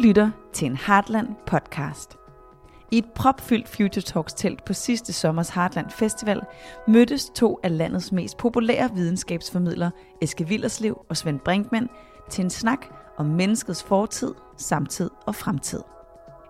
lytter til en Heartland podcast. I et propfyldt Future Talks telt på sidste sommers Heartland Festival mødtes to af landets mest populære videnskabsformidlere, Eske Villerslev og Svend Brinkmann, til en snak om menneskets fortid, samtid og fremtid.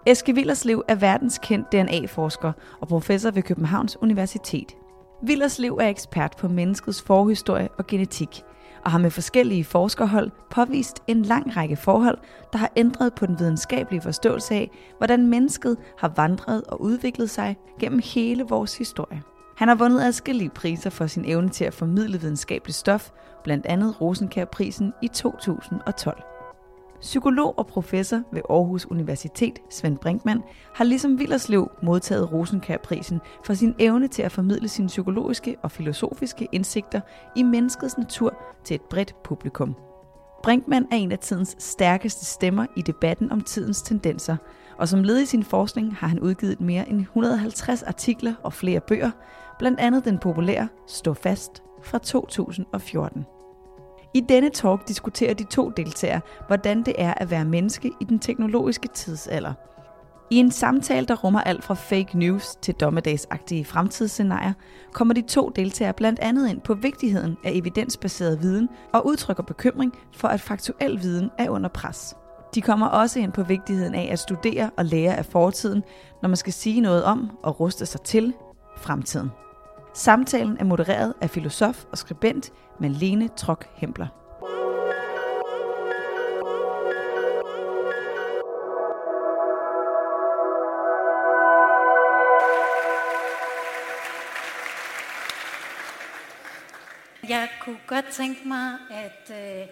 Eske Villerslev er verdenskendt DNA-forsker og professor ved Københavns Universitet. Villerslev er ekspert på menneskets forhistorie og genetik – og har med forskellige forskerhold påvist en lang række forhold, der har ændret på den videnskabelige forståelse af, hvordan mennesket har vandret og udviklet sig gennem hele vores historie. Han har vundet adskillige priser for sin evne til at formidle videnskabeligt stof, blandt andet Rosenkær-prisen i 2012. Psykolog og professor ved Aarhus Universitet, Svend Brinkmann, har ligesom Villerslev modtaget Rosenkær-prisen for sin evne til at formidle sine psykologiske og filosofiske indsigter i menneskets natur til et bredt publikum. Brinkmann er en af tidens stærkeste stemmer i debatten om tidens tendenser, og som led i sin forskning har han udgivet mere end 150 artikler og flere bøger, blandt andet den populære Stå fast fra 2014. I denne talk diskuterer de to deltagere, hvordan det er at være menneske i den teknologiske tidsalder. I en samtale, der rummer alt fra fake news til dommedagsagtige fremtidsscenarier, kommer de to deltagere blandt andet ind på vigtigheden af evidensbaseret viden og udtrykker bekymring for, at faktuel viden er under pres. De kommer også ind på vigtigheden af at studere og lære af fortiden, når man skal sige noget om og ruste sig til fremtiden. Samtalen er modereret af filosof og skribent Malene Trok Hempler. Jeg kunne godt tænke mig at øh,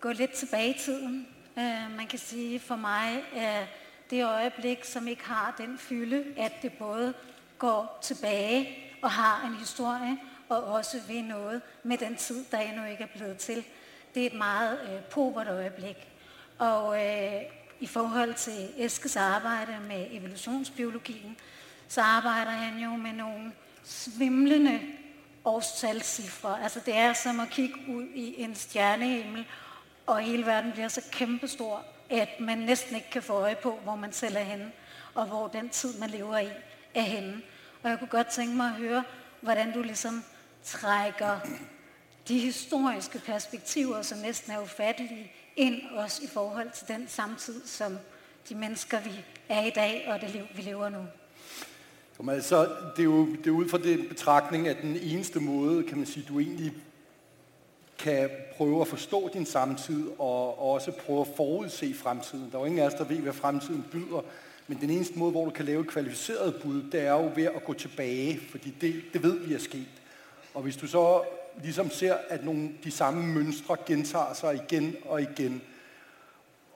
gå lidt tilbage i tiden. Øh, man kan sige, for mig er det øjeblik, som ikke har den fylde, at det både går tilbage og har en historie, og også ved noget med den tid, der endnu ikke er blevet til. Det er et meget øh, pobert øjeblik. Og øh, i forhold til Eskes arbejde med evolutionsbiologien, så arbejder han jo med nogle svimlende årstalscifre. Altså det er som at kigge ud i en stjernehimmel, og hele verden bliver så kæmpestor, at man næsten ikke kan få øje på, hvor man selv er henne, og hvor den tid, man lever i, er henne. Og jeg kunne godt tænke mig at høre, hvordan du ligesom trækker de historiske perspektiver, som næsten er ufattelige, ind også i forhold til den samtid, som de mennesker, vi er i dag, og det liv, vi lever nu. Jamen, altså, det, er jo, det er ud fra den betragtning, at den eneste måde, kan man sige, du egentlig kan prøve at forstå din samtid, og også prøve at forudse fremtiden. Der er jo ingen af os, der ved, hvad fremtiden byder, men den eneste måde, hvor du kan lave et kvalificeret bud, det er jo ved at gå tilbage, fordi det, det ved vi er sket. Og hvis du så ligesom ser, at nogle, de samme mønstre gentager sig igen og igen,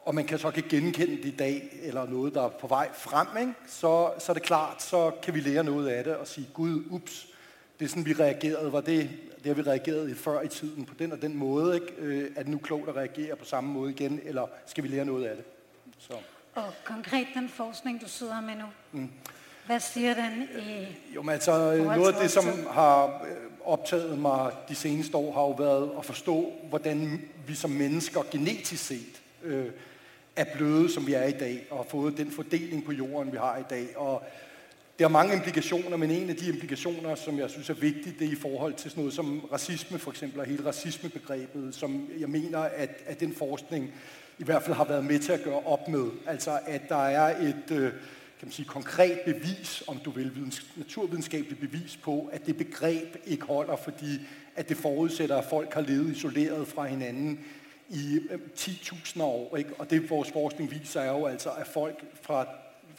og man kan så kan genkende det i dag, eller noget, der er på vej frem, ikke? Så, så er det klart, så kan vi lære noget af det og sige, gud, ups, det er sådan, vi reagerede, var det, det har vi reageret før i tiden på den og den måde, ikke? Øh, er det nu klogt at reagere på samme måde igen, eller skal vi lære noget af det? Så. Og konkret den forskning, du sidder med nu, mm. Hvad siger den i... Jo, men altså, noget af det, som har øh, optaget mig de seneste år, har jo været at forstå, hvordan vi som mennesker genetisk set øh, er bløde, som vi er i dag, og har fået den fordeling på jorden, vi har i dag. Og det har mange implikationer, men en af de implikationer, som jeg synes er vigtigt, det er i forhold til sådan noget som racisme for eksempel, og hele racismebegrebet, som jeg mener, at, at den forskning i hvert fald har været med til at gøre op med. Altså at der er et øh, kan man sige, konkret bevis, om du vil, naturvidenskabeligt bevis på, at det begreb ikke holder, fordi at det forudsætter, at folk har levet isoleret fra hinanden i øh, 10.000 år. Ikke? Og det vores forskning viser er jo altså, at folk fra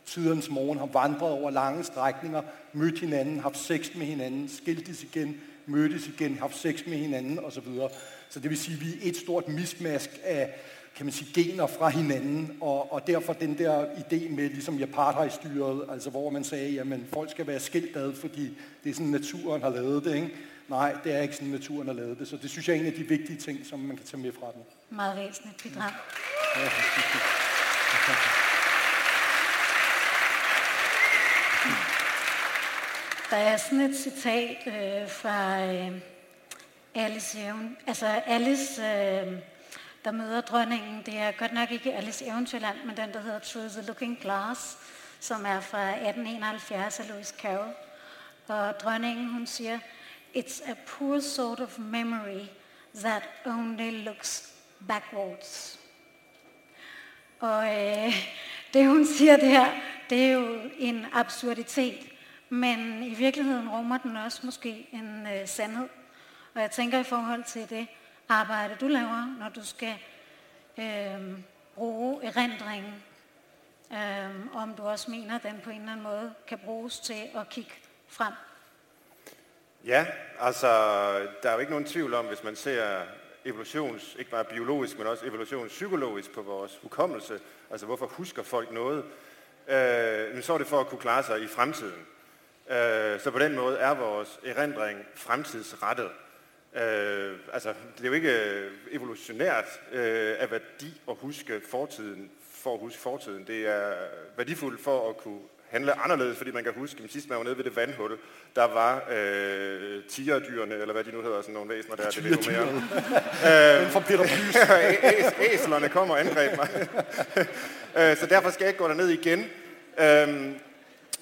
tidernes morgen har vandret over lange strækninger, mødt hinanden, haft sex med hinanden, skiltes igen, mødtes igen, haft sex med hinanden osv. Så det vil sige, at vi er et stort mismask af kan man sige, gener fra hinanden, og, og derfor den der idé med ligesom i apartheidstyret, altså hvor man sagde, jamen folk skal være skilt ad, fordi det er sådan, naturen har lavet det, ikke? Nej, det er ikke sådan, naturen har lavet det, så det synes jeg er en af de vigtige ting, som man kan tage med fra den. Meget væsentligt bidrag. Ja. Der er sådan et citat øh, fra øh, Alice Jævn. Altså Alice øh, der møder dronningen. Det er godt nok ikke Alice Eventyrland, men den, der hedder Through the Looking Glass, som er fra 1871 af Lewis Carroll. Og dronningen, hun siger, It's a poor sort of memory that only looks backwards. Og øh, det hun siger der, det er jo en absurditet, men i virkeligheden rummer den også måske en øh, sandhed. Og jeg tænker i forhold til det arbejde, du laver, når du skal øh, bruge erindringen, øh, om du også mener, at den på en eller anden måde kan bruges til at kigge frem. Ja, altså der er jo ikke nogen tvivl om, hvis man ser evolutions, ikke bare biologisk, men også evolutionspsykologisk på vores hukommelse, altså hvorfor husker folk noget, øh, men så er det for at kunne klare sig i fremtiden. Øh, så på den måde er vores erindring fremtidsrettet. Øh, altså, det er jo ikke evolutionært øh, af værdi at huske fortiden for at huske fortiden. Det er værdifuldt for at kunne handle anderledes, fordi man kan huske, at sidst man var nede ved det vandhul, der var øh, tigerdyrene, eller hvad de nu hedder, sådan nogle væsener der, det ved mere. øh, fra Peter Æs, æslerne kommer og angreb mig. øh, så derfor skal jeg ikke gå derned igen. Øh,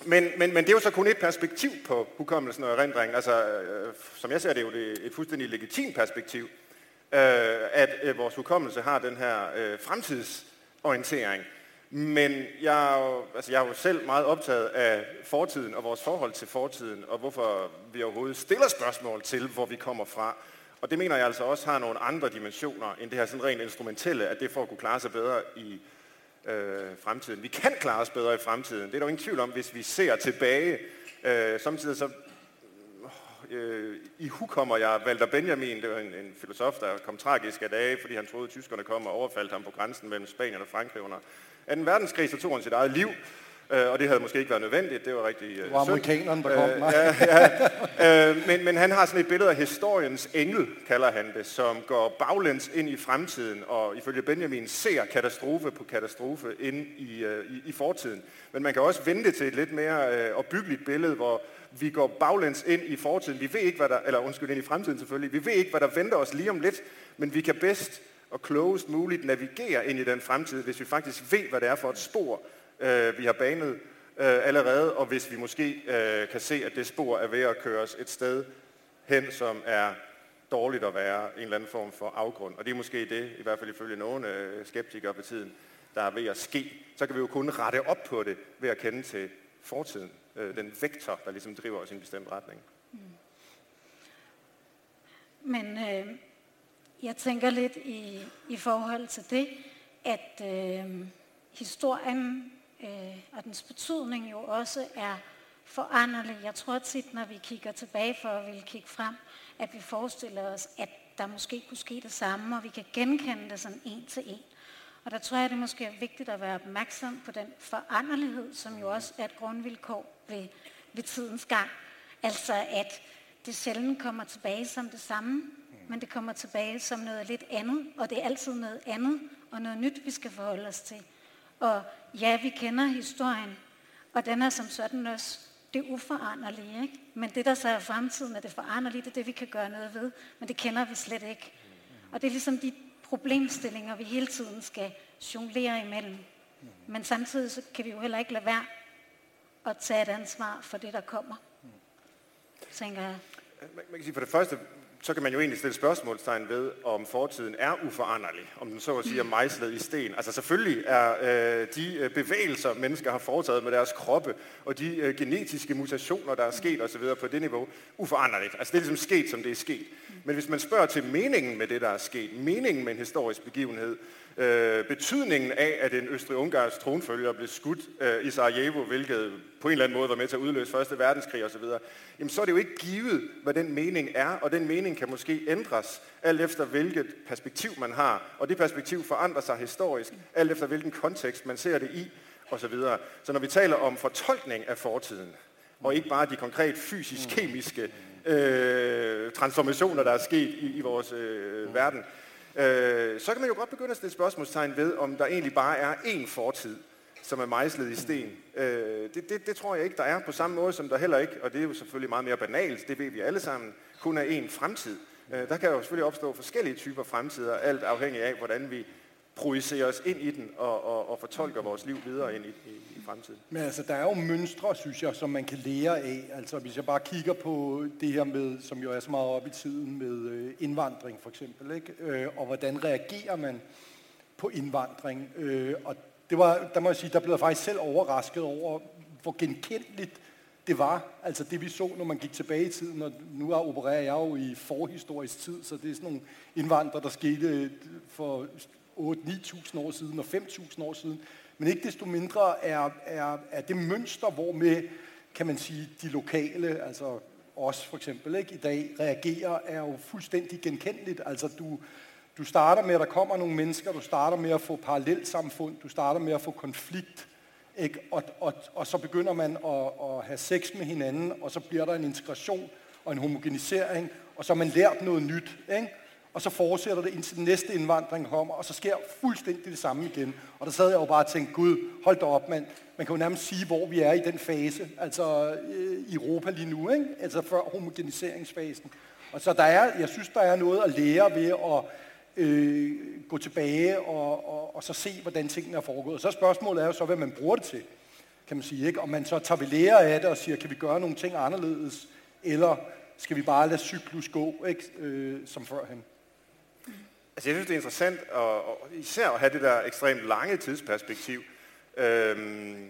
men, men, men det er jo så kun et perspektiv på hukommelsen og erindringen. Altså, øh, som jeg ser det, er jo det et fuldstændig legitimt perspektiv, øh, at øh, vores hukommelse har den her øh, fremtidsorientering. Men jeg er, jo, altså jeg er jo selv meget optaget af fortiden og vores forhold til fortiden, og hvorfor vi overhovedet stiller spørgsmål til, hvor vi kommer fra. Og det mener jeg altså også har nogle andre dimensioner end det her sådan rent instrumentelle, at det for at kunne klare sig bedre i øh, fremtiden. Vi kan klare os bedre i fremtiden. Det er der jo ingen tvivl om, hvis vi ser tilbage. Øh, samtidig så øh, i hukommer jeg Walter Benjamin, det var en, en filosof, der kom tragisk af dage, fordi han troede, at tyskerne kom og overfaldt ham på grænsen mellem Spanien og Frankrig under 2. verdenskrig, så tog han sit eget liv. Øh, og det havde måske ikke været nødvendigt, det var rigtig øh, Det var amerikanerne, der kom. Øh, ja, ja. Øh, men, men han har sådan et billede af historiens engel, kalder han det, som går baglæns ind i fremtiden, og ifølge Benjamin ser katastrofe på katastrofe ind i, øh, i, i fortiden. Men man kan også vende det til et lidt mere øh, opbyggeligt billede, hvor vi går baglæns ind i fortiden. Vi ved ikke, hvad der, eller undskyld, ind i fremtiden selvfølgelig. Vi ved ikke, hvad der venter os lige om lidt, men vi kan bedst og klogest muligt navigere ind i den fremtid, hvis vi faktisk ved, hvad det er for et spor, øh, vi har banet øh, allerede, og hvis vi måske øh, kan se, at det spor er ved at køre os et sted hen, som er dårligt at være en eller anden form for afgrund. Og det er måske det, i hvert fald ifølge nogle øh, skeptikere på tiden, der er ved at ske. Så kan vi jo kun rette op på det ved at kende til fortiden. Øh, den vektor, der ligesom driver os i en bestemt retning. Mm. Men øh, jeg tænker lidt i, i forhold til det, at øh, historien øh, og dens betydning jo også er foranderlig. Jeg tror tit, når vi kigger tilbage for at ville kigge frem, at vi forestiller os, at der måske kunne ske det samme, og vi kan genkende det sådan en til en. Og der tror jeg, det måske er vigtigt at være opmærksom på den foranderlighed, som jo også er et grundvilkår ved, ved tidens gang. Altså at det sjældent kommer tilbage som det samme, men det kommer tilbage som noget lidt andet, og det er altid noget andet og noget nyt, vi skal forholde os til. Og ja, vi kender historien, og den er som sådan også det uforanderlige. Ikke? Men det, der så er fremtiden, er det foranderlige, det er det, vi kan gøre noget ved, men det kender vi slet ikke. Og det er ligesom de problemstillinger, vi hele tiden skal jonglere imellem. Men samtidig så kan vi jo heller ikke lade være at tage et ansvar for det, der kommer. Tænker jeg. Man kan sige for det første, så kan man jo egentlig stille spørgsmålstegn ved, om fortiden er uforanderlig, om den så at sige er mejslet i sten. Altså selvfølgelig er øh, de øh, bevægelser, mennesker har foretaget med deres kroppe, og de øh, genetiske mutationer, der er sket osv. på det niveau, uforanderligt. Altså det er ligesom sket, som det er sket. Men hvis man spørger til meningen med det, der er sket, meningen med en historisk begivenhed, øh, betydningen af, at en østrig-ungarsk tronfølger blev skudt øh, i Sarajevo, hvilket på en eller anden måde var med til at udløse Første Verdenskrig osv., jamen så er det jo ikke givet, hvad den mening er, og den mening kan måske ændres, alt efter hvilket perspektiv man har, og det perspektiv forandrer sig historisk, alt efter hvilken kontekst man ser det i, osv. Så, så når vi taler om fortolkning af fortiden, og ikke bare de konkret fysisk-kemiske øh, transformationer, der er sket i, i vores øh, verden, øh, så kan man jo godt begynde at stille spørgsmålstegn ved, om der egentlig bare er én fortid, som er mejslet i sten. Øh, det, det, det tror jeg ikke, der er på samme måde, som der heller ikke, og det er jo selvfølgelig meget mere banalt, det ved vi alle sammen, kun er én fremtid. Øh, der kan jo selvfølgelig opstå forskellige typer fremtider, alt afhængig af, hvordan vi projicerer os ind i den og, og, og fortolker vores liv videre ind i, i, i fremtiden. Men altså, der er jo mønstre, synes jeg, som man kan lære af. Altså, hvis jeg bare kigger på det her med, som jo er så meget op i tiden, med øh, indvandring for eksempel, ikke? Øh, og hvordan reagerer man på indvandring. Øh, og det var, der må jeg sige, der blev jeg faktisk selv overrasket over, hvor genkendeligt det var. Altså det vi så, når man gik tilbage i tiden, og nu opererer jeg jo i forhistorisk tid, så det er sådan nogle indvandrere, der skete øh, for 8-9.000 år siden og 5.000 år siden. Men ikke desto mindre er, er, er det mønster, hvor med, kan man sige, de lokale, altså os for eksempel, ikke, i dag reagerer, er jo fuldstændig genkendeligt. Altså du, du starter med, at der kommer nogle mennesker, du starter med at få parallelt samfund, du starter med at få konflikt, ikke? Og, og, og så begynder man at, at have sex med hinanden, og så bliver der en integration og en homogenisering, og så har man lært noget nyt. Ikke? Og så fortsætter det indtil den næste indvandring kommer, og så sker fuldstændig det samme igen. Og der sad jeg jo bare og tænkte, Gud, hold da op, mand. Man kan jo nærmest sige, hvor vi er i den fase, altså øh, i Europa lige nu, ikke? altså før homogeniseringsfasen. Og så der er, jeg synes, der er noget at lære ved at øh, gå tilbage og, og, og så se, hvordan tingene er foregået. Og så spørgsmålet er jo så, hvad man bruger det til, kan man sige. Ikke? Om man så tager ved lære af det og siger, kan vi gøre nogle ting anderledes, eller skal vi bare lade cyklus gå, ikke? Øh, som førhen. Altså, jeg synes, det er interessant, og, og især at have det der ekstremt lange tidsperspektiv, øhm,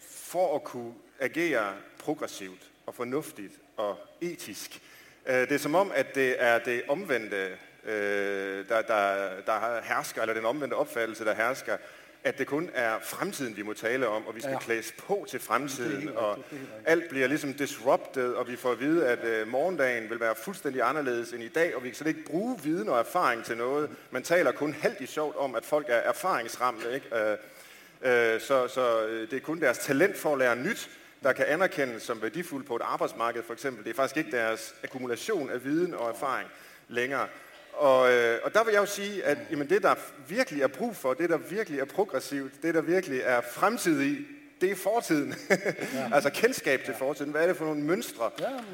for at kunne agere progressivt og fornuftigt og etisk. Øh, det er som om, at det er det omvendte øh, der, der, der hersker, eller den omvendte opfattelse, der hersker, at det kun er fremtiden, vi må tale om, og vi skal ja. klædes på til fremtiden, og alt bliver ligesom disrupted, og vi får at vide, at øh, morgendagen vil være fuldstændig anderledes end i dag, og vi kan slet ikke bruge viden og erfaring til noget. Man taler kun halvt sjovt om, at folk er erfaringsramte, ikke? Øh, øh, så, så øh, det er kun deres talent for at lære nyt, der kan anerkendes som værdifuldt på et arbejdsmarked, for eksempel. Det er faktisk ikke deres akkumulation af viden og erfaring længere. Og, øh, og der vil jeg jo sige, at jamen, det, der virkelig er brug for, det, der virkelig er progressivt, det, der virkelig er fremtidig, det er fortiden. ja. altså kendskab til fortiden. Hvad er det for nogle mønstre,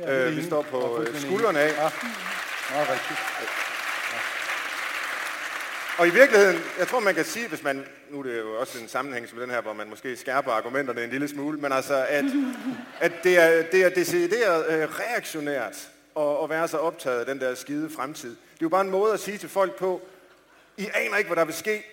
ja, øh, vi står på øh, skuldrene af? Ja. Ja, rigtigt. Og i virkeligheden, jeg tror, man kan sige, hvis man, nu er det jo også en sammenhæng som den her, hvor man måske skærper argumenterne en lille smule, men altså, at, at det, er, det er decideret øh, reaktionært at, at være så optaget af den der skide fremtid. Det er jo bare en måde at sige til folk på, I aner ikke, hvad der vil ske.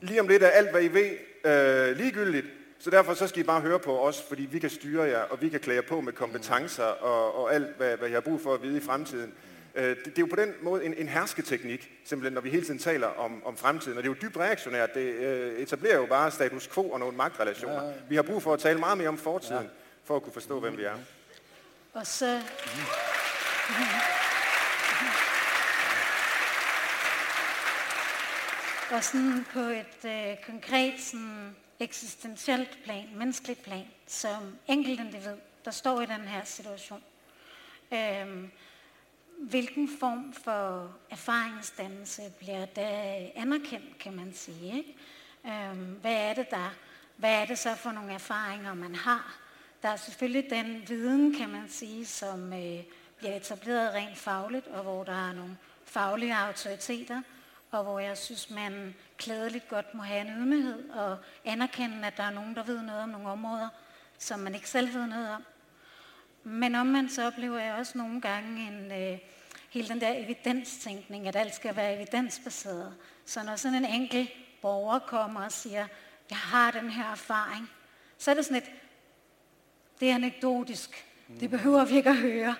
Lige om lidt er alt, hvad I ved, øh, ligegyldigt. Så derfor så skal I bare høre på os, fordi vi kan styre jer, og vi kan klæde jer på med kompetencer og, og alt, hvad, hvad I har brug for at vide i fremtiden. Øh, det, det er jo på den måde en, en hersketeknik, simpelthen, når vi hele tiden taler om, om fremtiden. Og det er jo dybt reaktionært. Det øh, etablerer jo bare status quo og nogle magtrelationer. Ja. Vi har brug for at tale meget mere om fortiden, ja. for at kunne forstå, hvem vi er. Og så... Og sådan på et øh, konkret sådan eksistentielt plan, menneskeligt plan, som enkeltindivid, der står i den her situation. Øhm, hvilken form for erfaringsdannelse bliver der anerkendt, kan man sige. Ikke? Øhm, hvad er det der? Hvad er det så for nogle erfaringer, man har? Der er selvfølgelig den viden, kan man sige, som øh, bliver etableret rent fagligt, og hvor der er nogle faglige autoriteter, og hvor jeg synes, man klædeligt godt må have en ydmyghed og anerkende, at der er nogen, der ved noget om nogle områder, som man ikke selv ved noget om. Men om man så oplever jeg også nogle gange en, øh, hele den der evidenstænkning, at alt skal være evidensbaseret. Så når sådan en enkelt borger kommer og siger, jeg har den her erfaring, så er det sådan et, det er anekdotisk. Det behøver vi ikke at høre.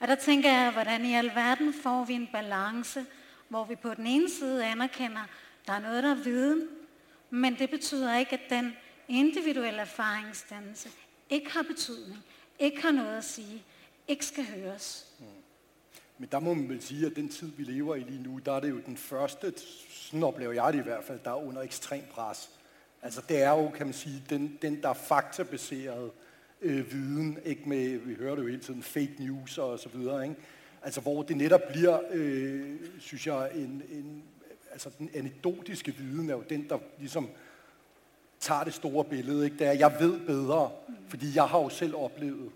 Og der tænker jeg, hvordan i alverden får vi en balance, hvor vi på den ene side anerkender, at der er noget, der er viden, men det betyder ikke, at den individuelle erfaringsdannelse ikke har betydning, ikke har noget at sige, ikke skal høres. Mm. Men der må man vel sige, at den tid, vi lever i lige nu, der er det jo den første, sådan oplever jeg det i hvert fald, der er under ekstrem pres. Altså det er jo, kan man sige, den, den der er faktabaseret øh, viden, ikke med, vi hører det jo hele tiden, fake news og så videre, ikke? Altså hvor det netop bliver, øh, synes jeg, en, en, altså den anekdotiske viden er jo den, der ligesom tager det store billede. Ikke? Det er, jeg ved bedre, fordi jeg har jo selv oplevet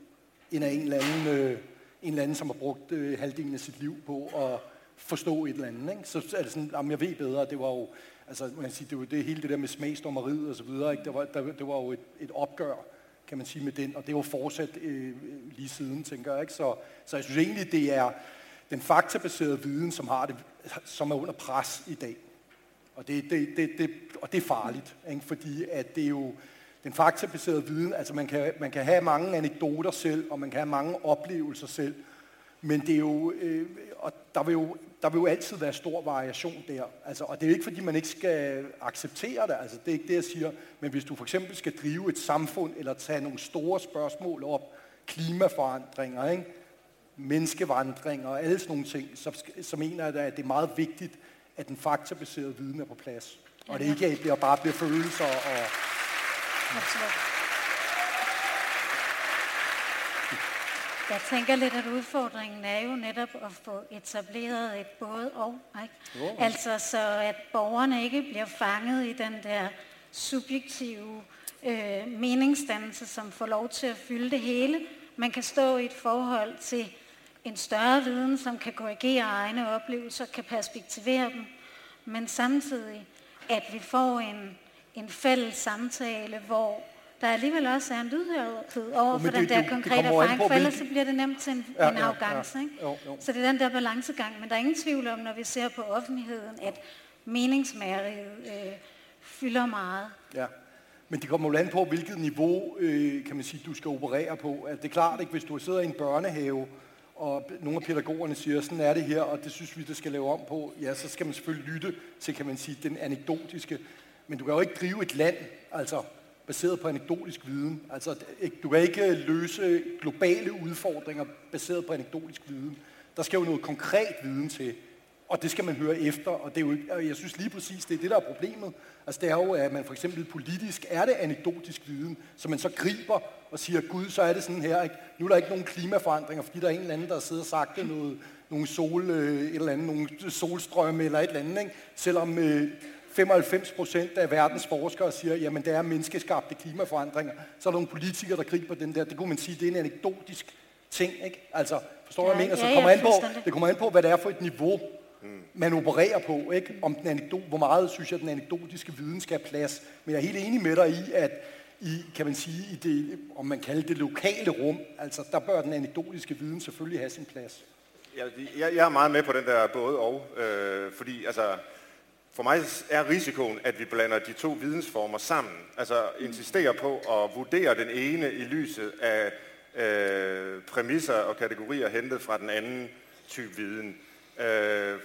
en af en eller anden, øh, en eller anden, som har brugt øh, halvdelen af sit liv på at forstå et eller andet. Ikke? Så er det sådan, jamen jeg ved bedre, det var jo, altså man kan sige, det var det hele det der med smagsdommeriet og så videre, ikke? Det, var, der, det var jo et, et opgør, kan man sige, med den, og det var fortsat øh, øh, lige siden, tænker jeg. Ikke? Så, så jeg synes egentlig, det er den faktabaserede viden, som, har det, som er under pres i dag. Og det, det, det, det, og det er farligt, ikke? fordi at det er jo den faktabaserede viden, altså man kan, man kan have mange anekdoter selv, og man kan have mange oplevelser selv, men det er jo, øh, og der vil jo, der vil jo altid være stor variation der. Altså, og det er jo ikke, fordi man ikke skal acceptere det, altså, det er ikke det, jeg siger, men hvis du for eksempel skal drive et samfund, eller tage nogle store spørgsmål op, klimaforandringer, ikke? menneskevandringer og alle sådan nogle ting, så, så mener jeg, at det er meget vigtigt, at den faktabaserede viden er på plads. Og det ikke at det bare bliver følelser og... Absolut. Jeg tænker lidt, at udfordringen er jo netop at få etableret et både og. Ikke? Oh. Altså så, at borgerne ikke bliver fanget i den der subjektive øh, meningsdannelse, som får lov til at fylde det hele. Man kan stå i et forhold til en større viden, som kan korrigere egne oplevelser, kan perspektivere dem, men samtidig, at vi får en, en fælles samtale, hvor der alligevel også er en lydhørighed over for den der konkrete erfaring, for ellers så bliver det nemt til en, ja, en arrogance. Ja, ja. Ikke? Jo, jo. Så det er den der balancegang, men der er ingen tvivl om, når vi ser på offentligheden, at meningsmærighed øh, fylder meget. Ja. Men det kommer jo an på, hvilket niveau, øh, kan man sige, du skal operere på. Altså, det er klart, ikke, hvis du sidder i en børnehave, og nogle af pædagogerne siger, sådan er det her, og det synes vi, det skal lave om på, ja, så skal man selvfølgelig lytte til, kan man sige, den anekdotiske. Men du kan jo ikke drive et land, altså baseret på anekdotisk viden. Altså, du kan ikke løse globale udfordringer baseret på anekdotisk viden. Der skal jo noget konkret viden til, og det skal man høre efter, og det er jo, og jeg synes lige præcis, det er det, der er problemet. Altså, det er jo, at man for eksempel politisk er det anekdotisk viden, som man så griber og siger, gud, så er det sådan her, ikke? nu er der ikke nogen klimaforandringer, fordi der er en eller anden, der sidder og sagt noget, nogle sol, øh, et eller andet, nogle solstrømme eller et eller andet, ikke? selvom øh, 95 procent af verdens forskere siger, jamen det er menneskeskabte klimaforandringer, så er der nogle politikere, der griber den der. Det kunne man sige, det er en anekdotisk ting. Ikke? Altså, forstår du, ja, hvad jeg mener? Så ja, kommer an på, det kommer an på, hvad det er for et niveau, man opererer på. Ikke? Om den anekdot, hvor meget synes jeg, den anekdotiske viden skal have plads. Men jeg er helt enig med dig i, at i, kan man sige, i det, om man kalder det lokale rum, altså der bør den anekdotiske viden selvfølgelig have sin plads. Jeg, jeg, jeg er meget med på den der både og, øh, fordi altså, for mig er risikoen, at vi blander de to vidensformer sammen. Altså insisterer på at vurdere den ene i lyset af øh, præmisser og kategorier hentet fra den anden type viden. Øh,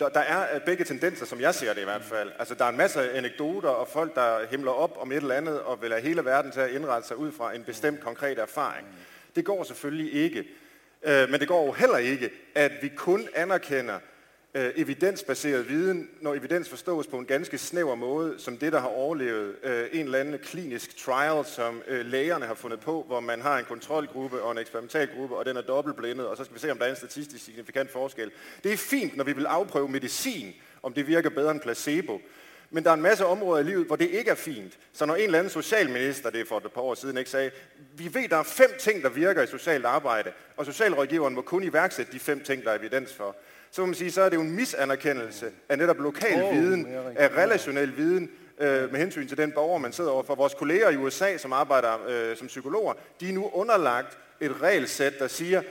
der, der er begge tendenser, som jeg ser det i hvert fald. Altså, der er en masse anekdoter og folk, der himler op om et eller andet og vil have hele verden til at indrette sig ud fra en bestemt konkret erfaring. Det går selvfølgelig ikke. Øh, men det går jo heller ikke, at vi kun anerkender øh, evidensbaseret viden, når evidens forstås på en ganske snæver måde, som det, der har overlevet øh, en eller anden klinisk trial, som øh, lægerne har fundet på, hvor man har en kontrolgruppe og en eksperimentalgruppe, og den er dobbeltblindet, og så skal vi se, om der er en statistisk signifikant forskel. Det er fint, når vi vil afprøve medicin, om det virker bedre end placebo. Men der er en masse områder i livet, hvor det ikke er fint. Så når en eller anden socialminister, det er for et par år siden, ikke sagde, vi ved, der er fem ting, der virker i socialt arbejde, og socialrådgiveren må kun iværksætte de fem ting, der er evidens for så må man sige, så er det jo en misanerkendelse af netop lokal oh, viden, af relationel viden, øh, med hensyn til den borger, man sidder overfor. Vores kolleger i USA, som arbejder øh, som psykologer, de er nu underlagt et regelsæt, der siger,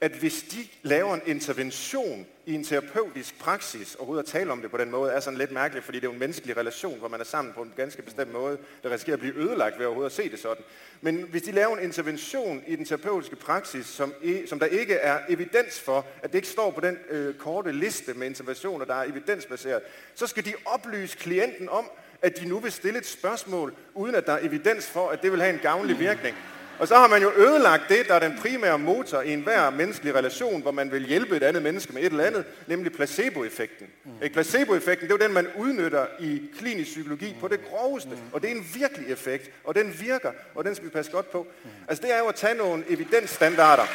at hvis de laver en intervention i en terapeutisk praksis, og at tale om det på den måde, er sådan lidt mærkeligt, fordi det er jo en menneskelig relation, hvor man er sammen på en ganske bestemt måde, der risikerer at blive ødelagt ved overhovedet at se det sådan. Men hvis de laver en intervention i den terapeutiske praksis, som, som der ikke er evidens for, at det ikke står på den øh, korte liste med interventioner, der er evidensbaseret, så skal de oplyse klienten om, at de nu vil stille et spørgsmål, uden at der er evidens for, at det vil have en gavnlig virkning. Og så har man jo ødelagt det, der er den primære motor i enhver menneskelig relation, hvor man vil hjælpe et andet menneske med et eller andet, nemlig placeboeffekten. Mm. Placeboeffekten, det er jo den, man udnytter i klinisk psykologi på det groveste. Mm. Og det er en virkelig effekt, og den virker, og den skal vi passe godt på. Mm. Altså det er jo at tage nogle evidensstandarder.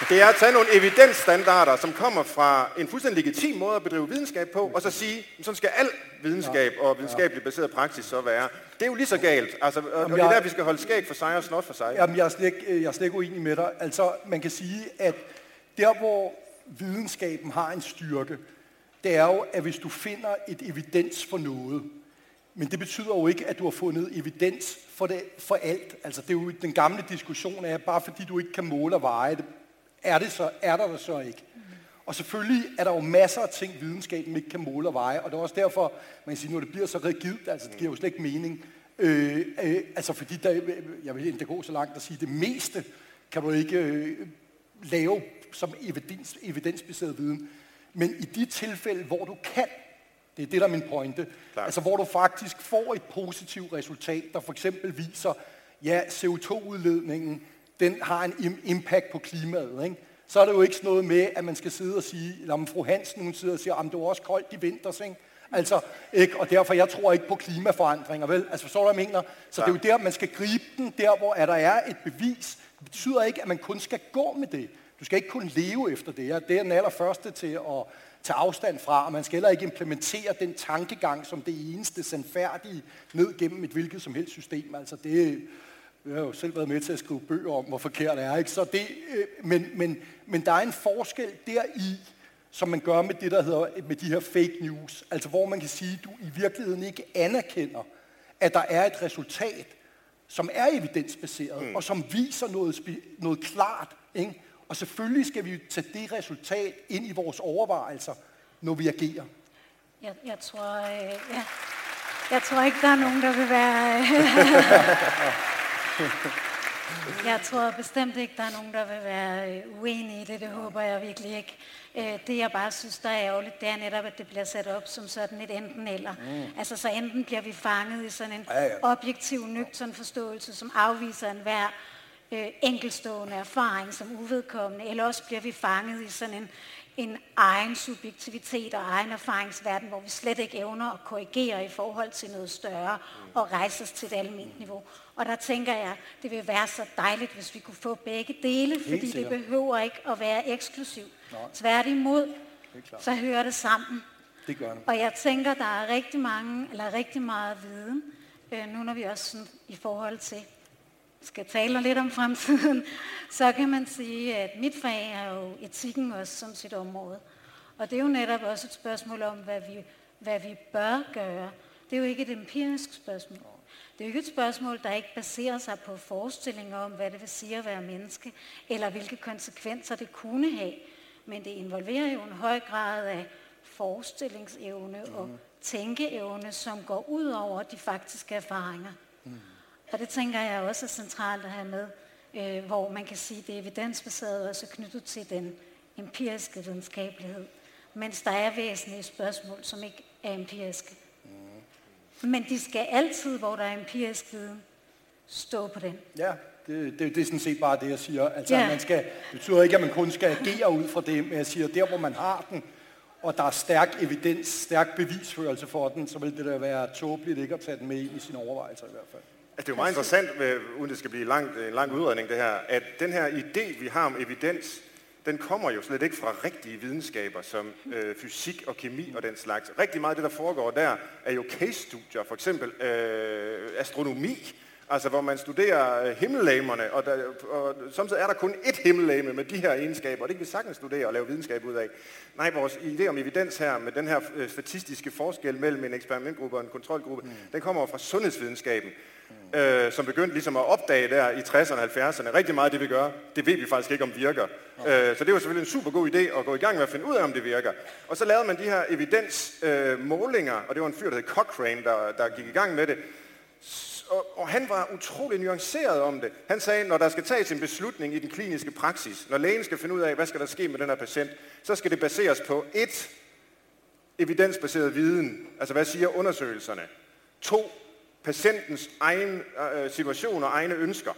Det er at tage nogle evidensstandarder, som kommer fra en fuldstændig legitim måde at bedrive videnskab på, og så sige, sådan skal al videnskab og videnskabeligt baseret praksis så være. Det er jo lige så galt. Altså, og Jamen, det er der, vi skal holde skæg for sig og snot for sig. Jamen, jeg er, slet ikke, jeg er slet ikke uenig med dig. Altså, man kan sige, at der, hvor videnskaben har en styrke, det er jo, at hvis du finder et evidens for noget, men det betyder jo ikke, at du har fundet evidens for, det, for alt. Altså, det er jo den gamle diskussion af, bare fordi du ikke kan måle og veje det, er, det så, er der det så ikke. Og selvfølgelig er der jo masser af ting, videnskaben ikke kan måle og veje, og det er også derfor, man kan sige, når det bliver så rigidt, altså det giver jo slet ikke mening. Øh, øh, altså fordi, der, jeg vil endda gå så langt at sige, det meste kan du ikke øh, lave som evidens, evidensbaseret viden. Men i de tilfælde, hvor du kan, det er det, der er min pointe, Klart. altså hvor du faktisk får et positivt resultat, der for eksempel viser, ja, CO2-udledningen, den har en im- impact på klimaet, ikke? så er det jo ikke sådan noget med, at man skal sidde og sige, at fru Hansen hun sidder og siger, at det var også koldt i vinters, ikke? Altså, ikke? og derfor, jeg tror ikke på klimaforandringer, vel? Altså, forstår du, hvad jeg mener? Så det er jo der, man skal gribe den, der hvor at der er et bevis. Det betyder ikke, at man kun skal gå med det. Du skal ikke kun leve efter det. Jeg det er den allerførste til at tage afstand fra, og man skal heller ikke implementere den tankegang som det eneste sandfærdige ned gennem et hvilket som helst system. Altså, det, jeg har jo selv været med til at skrive bøger om, hvor forkert det er. Ikke? Så det, øh, men, men, men der er en forskel deri, som man gør med det, der hedder med de her fake news. Altså hvor man kan sige, at du i virkeligheden ikke anerkender, at der er et resultat, som er evidensbaseret, mm. og som viser noget, noget klart. Ikke? Og selvfølgelig skal vi tage det resultat ind i vores overvejelser, når vi agerer. Jeg, jeg, tror, øh, ja, jeg tror ikke, der er nogen, der vil være... jeg tror bestemt ikke, der er nogen, der vil være øh, uenige i det. Det håber jeg virkelig ikke. Øh, Det, jeg bare synes, der er ærgerligt, det er netop, at det bliver sat op som sådan et enten eller. Mm. Altså, så enten bliver vi fanget i sådan en Ja, ja. objektiv, nøgtern forståelse, som afviser enhver øh, enkelstående erfaring som uvedkommende, eller også bliver vi fanget i sådan en, en egen subjektivitet og egen erfaringsverden, hvor vi slet ikke evner at korrigere i forhold til noget større og rejse os til et almindeligt niveau. Og der tænker jeg, det vil være så dejligt, hvis vi kunne få begge dele, fordi det sikkert. behøver ikke at være eksklusivt. Tværtimod, så hører det sammen. Det gør det. Og jeg tænker, der er rigtig mange, eller rigtig meget viden, øh, nu når vi også sådan, i forhold til skal tale lidt om fremtiden, så kan man sige, at mit fag er jo etikken også som sit område. Og det er jo netop også et spørgsmål om, hvad vi, hvad vi bør gøre. Det er jo ikke et empirisk spørgsmål. Det er jo ikke et spørgsmål, der ikke baserer sig på forestillinger om, hvad det vil sige at være menneske, eller hvilke konsekvenser det kunne have. Men det involverer jo en høj grad af forestillingsevne og tænkeevne, som går ud over de faktiske erfaringer. Og det tænker jeg også er centralt at have med, øh, hvor man kan sige, at det evidensbaserede også er knyttet til den empiriske videnskabelighed, mens der er væsentlige spørgsmål, som ikke er empiriske. Men de skal altid, hvor der er empirisk viden, stå på den. Ja, det, det, det er sådan set bare det, jeg siger. Altså, Ja. man skal, det betyder ikke, at man kun skal agere ud fra det, men jeg siger, der hvor man har den, og der er stærk evidens, stærk bevisførelse for den, så vil det da være tåbeligt ikke at tage den med ind i sine overvejelser i hvert fald. Altså, det er jo meget interessant, med, uden det skal blive langt, en lang udredning det her, at den her idé, vi har om evidens, den kommer jo slet ikke fra rigtige videnskaber som øh, fysik og kemi og den slags. Rigtig meget af det, der foregår der, er jo case-studier, for eksempel øh, astronomi, altså hvor man studerer øh, himmellægerne, og, der, og samtidig er der kun ét himmellægme med de her egenskaber, og det kan vi sagtens studere og lave videnskab ud af. Nej, vores idé om evidens her, med den her øh, statistiske forskel mellem en eksperimentgruppe og en kontrolgruppe, mm. den kommer jo fra sundhedsvidenskaben øh, som begyndte ligesom at opdage der i 60'erne og 70'erne. Rigtig meget af det, vi gør, det ved vi faktisk ikke, om virker. Øh, så det var selvfølgelig en super god idé at gå i gang med at finde ud af, om det virker. Og så lavede man de her evidensmålinger, øh, og det var en fyr, der hed Cochrane, der, der gik i gang med det. Og, og han var utrolig nuanceret om det. Han sagde, når der skal tages en beslutning i den kliniske praksis, når lægen skal finde ud af, hvad skal der ske med den her patient, så skal det baseres på et, evidensbaseret viden, altså hvad siger undersøgelserne? To, patientens egen øh, situation og egne ønsker.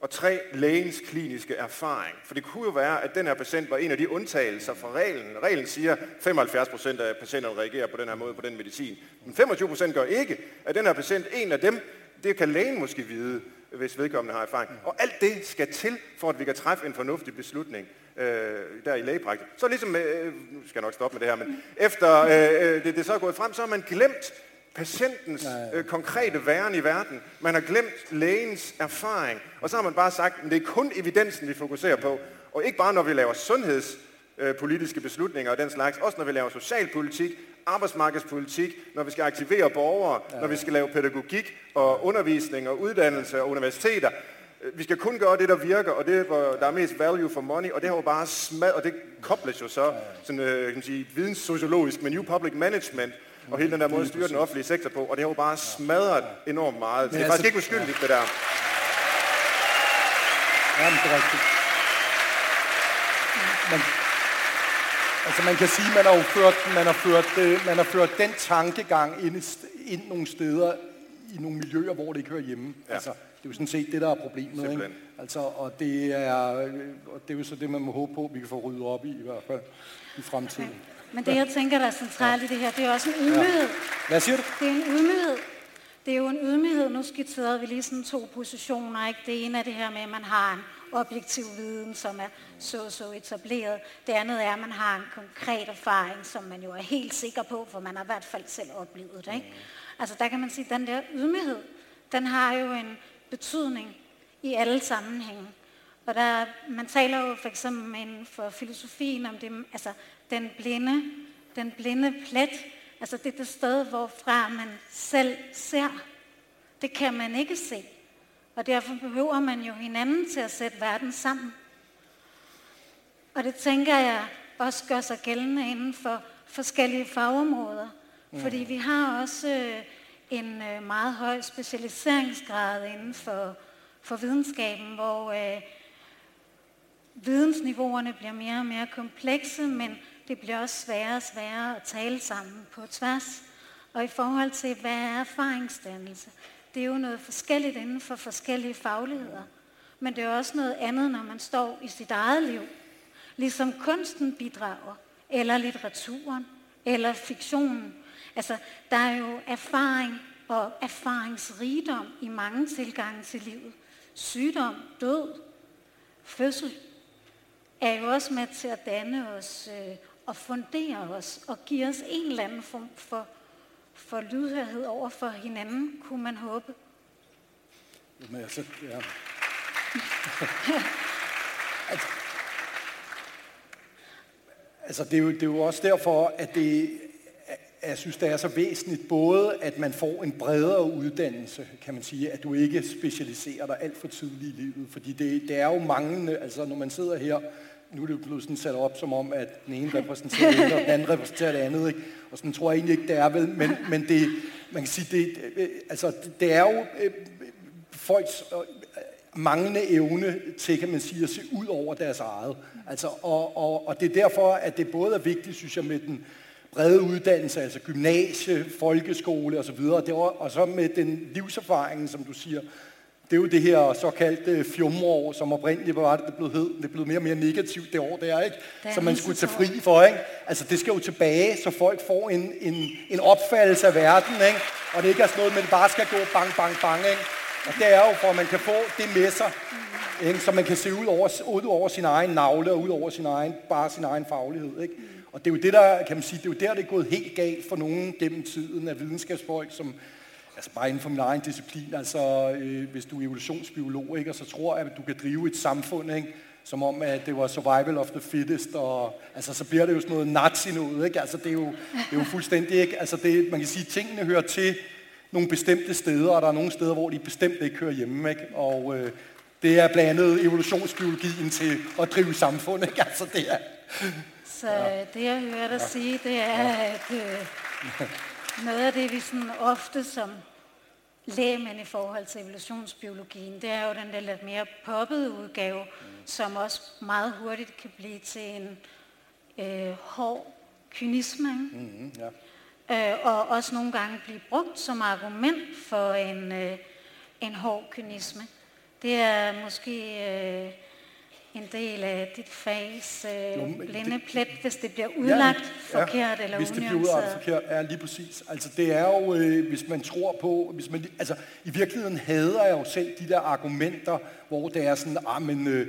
Og tre, lægens kliniske erfaring. For det kunne jo være, at den her patient var en af de undtagelser fra reglen. Reglen siger, at 75% af patienterne reagerer på den her måde på den medicin. Men 25% gør ikke, at den her patient, en af dem, det kan lægen måske vide. hvis vedkommende har erfaring. Og alt det skal til, for at vi kan træffe en fornuftig beslutning øh, der i lægepraktik. Så ligesom, øh, nu skal jeg nok stoppe med det her, men efter øh, øh det, det så er gået frem, så har man glemt patientens øh, konkrete væren i verden. Man har glemt lægens erfaring. Og så har man bare sagt, at det er kun evidensen, vi fokuserer på. Og ikke bare når vi laver sundhedspolitiske beslutninger og den slags, også når vi laver socialpolitik, arbejdsmarkedspolitik, når vi skal aktivere borgere, ja. når vi skal lave pædagogik og undervisning og uddannelse og universiteter. Vi skal kun gøre det, der virker, og det, der er mest value for money, og det har jo bare smad, og det kobles jo så sådan, øh, kan man sige, videnssociologisk med New Public Management, og hele den der måde at styre den offentlige sektor på, og det har jo bare smadret enormt meget. det er faktisk ikke uskyldigt, det der. Men det er rigtigt. Men, altså man kan sige, man har jo ført, man har ført, øh, man har ført den tankegang ind, ind nogle steder i nogle miljøer, hvor det ikke hører hjemme. Ja. Altså, det er jo sådan set det, der er problemet. Ikke? Altså, og, det er, og det er jo så det, man må håbe på, vi kan få ryddet op i, i hvert fald i fremtiden. Men det, jeg tænker, der er centralt i det her, det er også en ydmyghed. Ja. Hvad siger du? Det er en ydmyghed. Det er jo en ydmyghed. Nu skitserede vi lige sådan to positioner. Ikke? Det ene er det her med, at man har en objektiv viden, som er så så etableret. Det andet er, at man har en konkret erfaring, som man jo er helt sikker på, for man har i hvert fald selv oplevet det. Ikke? Altså der kan man sige, at den der ydmyghed, den har jo en betydning i alle sammenhænge. Og der, man taler jo for eksempel inden for filosofien om det, altså den blinde, den blinde plet, altså det er det sted, hvorfra man selv ser. Det kan man ikke se. Og derfor behøver man jo hinanden til at sætte verden sammen. Og det tænker jeg også gør sig gældende inden for forskellige fagområder. Mm. Fordi vi har også øh, en øh, meget høj specialiseringsgrad inden for, for videnskaben, hvor øh, vidensniveauerne bliver mere og mere komplekse, men det bliver også sværere og sværere at tale sammen på tværs. Og i forhold til, hvad er erfaringsdannelse? Det er jo noget forskelligt inden for forskellige fagligheder. Men det er også noget andet, når man står i sit eget liv. Ligesom kunsten bidrager, eller litteraturen, eller fiktionen. Altså, der er jo erfaring og erfaringsrigdom i mange tilgange til livet. Sygdom, død, fødsel er jo også med til at danne os øh, og fundere os og give os en eller anden form for, for lydhørhed over for hinanden, kunne man håbe. Jamen, altså, ja. altså, altså det, er jo, det er jo også derfor, at det, jeg synes, det er så væsentligt både, at man får en bredere uddannelse, kan man sige, at du ikke specialiserer dig alt for tidligt i livet, fordi det, det er jo manglende, altså når man sidder her nu er det jo blevet sådan sat op som om, at den ene repræsenterer det og den anden repræsenterer det andet. Ikke? Og sådan tror jeg egentlig ikke, det er vel. Men, men det, man kan sige, det, øh, altså, det er jo øh, folks øh, manglende evne til, kan man sige, at se ud over deres eget. Altså, og, og, og det er derfor, at det både er vigtigt, synes jeg, med den brede uddannelse, altså gymnasie, folkeskole osv., og, så og så med den livserfaring, som du siger, det er jo det her såkaldte fjumreår, som oprindeligt var det, det blev hed. Det blev mere og mere negativt det år der, ikke? Som man skulle tage fri for, ikke? Altså det skal jo tilbage, så folk får en, en, en opfattelse af verden, ikke? Og det ikke er sådan noget, det bare skal gå bang, bang, bang, ikke? Og det er jo for, at man kan få det med sig, ikke? så man kan se ud over, ud over sin egen navle og ud over sin egen, bare sin egen faglighed. Ikke? Og det er jo det, der, kan man sige, det er jo der, det er gået helt galt for nogen gennem tiden af videnskabsfolk, som altså bare inden for min egen disciplin, altså øh, hvis du er evolutionsbiolog, ikke, og så tror jeg, at du kan drive et samfund, ikke, som om, at det var survival of the fittest, og altså, så bliver det jo sådan noget nazi noget, ikke? Altså, det er jo, det er jo fuldstændig, ikke? Altså, det, man kan sige, at tingene hører til nogle bestemte steder, og der er nogle steder, hvor de bestemt ikke hører hjemme, ikke? Og øh, det er blandt andet evolutionsbiologien til at drive samfund, ikke? Altså, det er... Så ja. det, jeg hører dig sige, det er, ja. at øh, noget af det, vi sådan ofte som lægemænd i forhold til evolutionsbiologien, det er jo den der lidt mere poppede udgave, mm. som også meget hurtigt kan blive til en øh, hård kynisme. Mm-hmm, ja. øh, og også nogle gange blive brugt som argument for en, øh, en hård kynisme. Det er måske øh, en del af dit fags øh, jo, blinde plet, hvis det bliver udlagt ja, forkert ja, eller hvis det bliver udlagt forkert, er ja, lige præcis. Altså det er jo, øh, hvis man tror på, hvis man, altså i virkeligheden hader jeg jo selv de der argumenter, hvor det er sådan, ah men øh,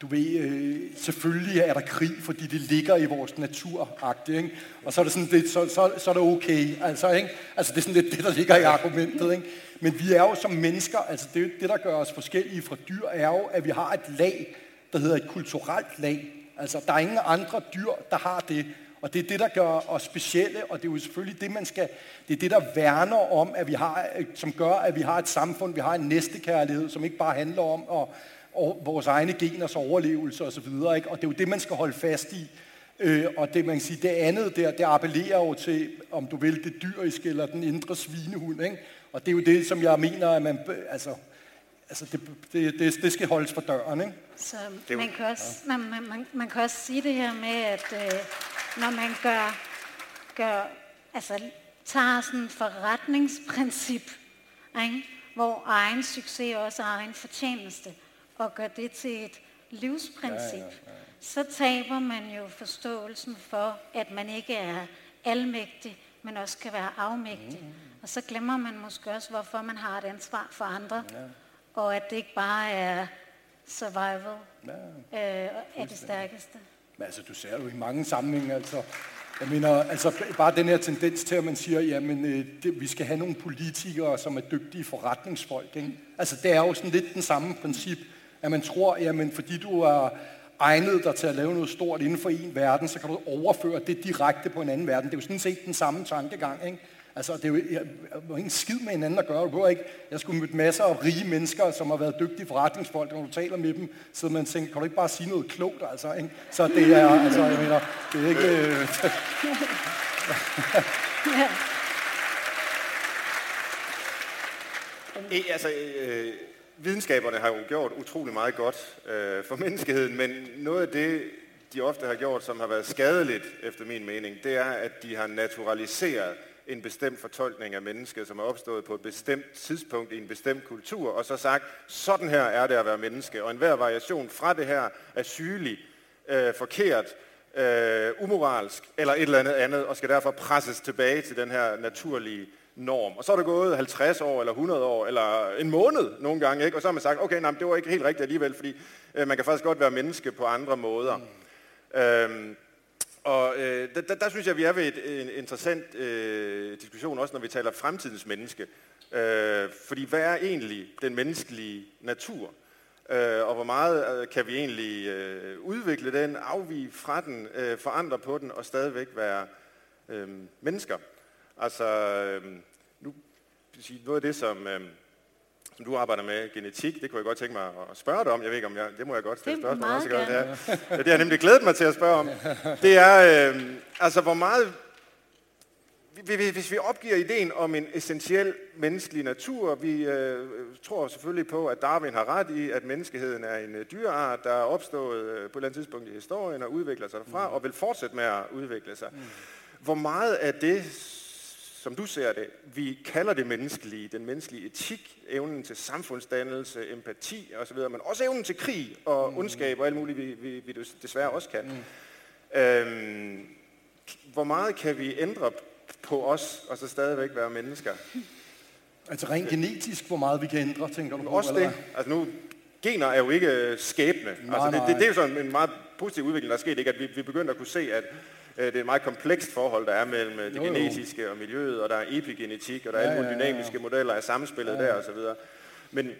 du ved, øh, selvfølgelig er der krig, fordi det ligger i vores natur, ikke? og så er det sådan, det, så, så, så er det okay, altså, ikke? altså det er sådan lidt det, der ligger i argumentet, ikke? men vi er jo som mennesker, altså det, det, der gør os forskellige fra dyr, er jo, at vi har et lag, der hedder et kulturelt lag. Altså, der er ingen andre dyr, der har det. Og det er det, der gør os specielle, og det er jo selvfølgelig det, man skal, det er det, der værner om, at vi har, som gør, at vi har et samfund, vi har en næstekærlighed, som ikke bare handler om at, og vores egne geners overlevelse osv. Ikke? Og det er jo det, man skal holde fast i. Øh, og det, man kan sige, det andet der, det appellerer jo til, om du vil, det dyriske eller den indre svinehund. Ikke? Og det er jo det, som jeg mener, at man, altså, altså det, det, det, det skal holdes for døren. Ikke? Så man kan, også, man, man, man kan også sige det her med, at øh, når man gør, gør altså, tager sådan et forretningsprincip, ikke? hvor egen succes også er egen fortjeneste, og gør det til et livsprincip, ja, ja, ja. så taber man jo forståelsen for, at man ikke er almægtig, men også kan være afmægtig. Mm. Og så glemmer man måske også, hvorfor man har et ansvar for andre, ja. Og at det ikke bare er survival ja, øh, er det stærkeste. Men altså, du ser jo i mange sammenhænge, altså, jeg mener, altså bare den her tendens til, at man siger, jamen, øh, det, vi skal have nogle politikere, som er dygtige forretningsfolk. Ikke? Altså, det er jo sådan lidt den samme princip, at man tror, jamen, fordi du er egnet dig til at lave noget stort inden for en verden, så kan du overføre det direkte på en anden verden. Det er jo sådan set den samme tankegang, ikke? Altså, det er jo jeg, jeg, ikke skid med hinanden at gøre. Du ikke, jeg skulle møde masser af rige mennesker, som har været dygtige forretningsfolk, og når du taler med dem, så man tænker, kan du ikke bare sige noget klogt, altså, ikke? Så det er, altså, jeg mener, det er ikke... Øh, E, altså, øh, videnskaberne har jo gjort utrolig meget godt øh, for menneskeheden, men noget af det, de ofte har gjort, som har været skadeligt, efter min mening, det er, at de har naturaliseret en bestemt fortolkning af mennesket, som er opstået på et bestemt tidspunkt i en bestemt kultur, og så sagt, sådan her er det at være menneske. Og enhver variation fra det her er sygelig, øh, forkert, øh, umoralsk eller et eller andet andet, og skal derfor presses tilbage til den her naturlige norm. Og så er det gået 50 år, eller 100 år, eller en måned nogle gange, ikke? og så har man sagt, okay, nej, det var ikke helt rigtigt alligevel, fordi øh, man kan faktisk godt være menneske på andre måder. Mm. Øhm, og øh, der, der, der synes jeg, vi er ved et, en interessant øh, diskussion, også når vi taler fremtidens menneske. Øh, fordi hvad er egentlig den menneskelige natur? Øh, og hvor meget øh, kan vi egentlig øh, udvikle den, afvige fra den, øh, forandre på den og stadigvæk være øh, mennesker? Altså, øh, nu sige noget af det, som, øh, som du arbejder med, genetik, det kunne jeg godt tænke mig at spørge dig om. Jeg ved ikke, om jeg, det må jeg godt stille spørgsmål også. Det, er, det har jeg nemlig glædet mig til at spørge om. Det er, øh, altså, hvor meget hvis vi opgiver ideen om en essentiel menneskelig natur, vi øh, tror selvfølgelig på, at Darwin har ret i, at menneskeheden er en øh, dyreart, der er opstået øh, på et eller andet tidspunkt i historien og udvikler sig derfra, mm. og vil fortsætte med at udvikle sig. Mm. Hvor meget af det, som du ser det, vi kalder det menneskelige, den menneskelige etik, evnen til samfundsdannelse, empati osv., men også evnen til krig og mm. ondskab og alt muligt, vi, vi, vi desværre også kan. Mm. Øhm, hvor meget kan vi ændre på os, og så stadigvæk være mennesker? Altså rent genetisk, hvor meget vi kan ændre, tænker du på? Også det. Altså nu, gener er jo ikke skæbne. Nej, altså, det, det, det, er jo sådan en meget positiv udvikling, der er sket, ikke? at vi, vi begynder at kunne se, at det er et meget komplekst forhold, der er mellem øh, det jo, genetiske og miljøet, og der er epigenetik, og der er ja, alle mulige dynamiske ja, ja. modeller af samspillet ja, ja. der osv. Men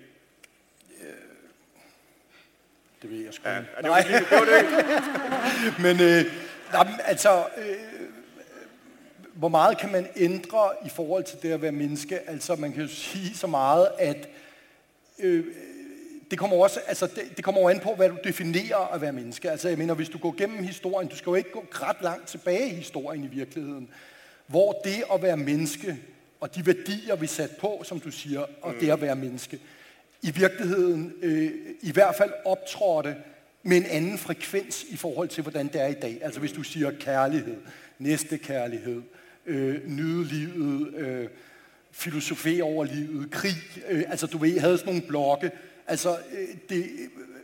det ved jeg sgu ja, det var det. Men øh, nej, altså, øh, hvor meget kan man ændre i forhold til det at være menneske? Altså, man kan jo sige så meget, at øh, det kommer også, altså det, det kommer an på, hvad du definerer at være menneske. Altså jeg mener, hvis du går gennem historien, du skal jo ikke gå ret langt tilbage i historien i virkeligheden, hvor det at være menneske, og de værdier, vi sat på, som du siger, og mm. det at være menneske, i virkeligheden øh, i hvert fald optrådte med en anden frekvens i forhold til, hvordan det er i dag. Altså hvis du siger kærlighed, næstekærlighed, øh, nyde livet, øh, filosofere over livet, krig. Øh, altså du ved, havde sådan nogle blokke, Altså, øh, det,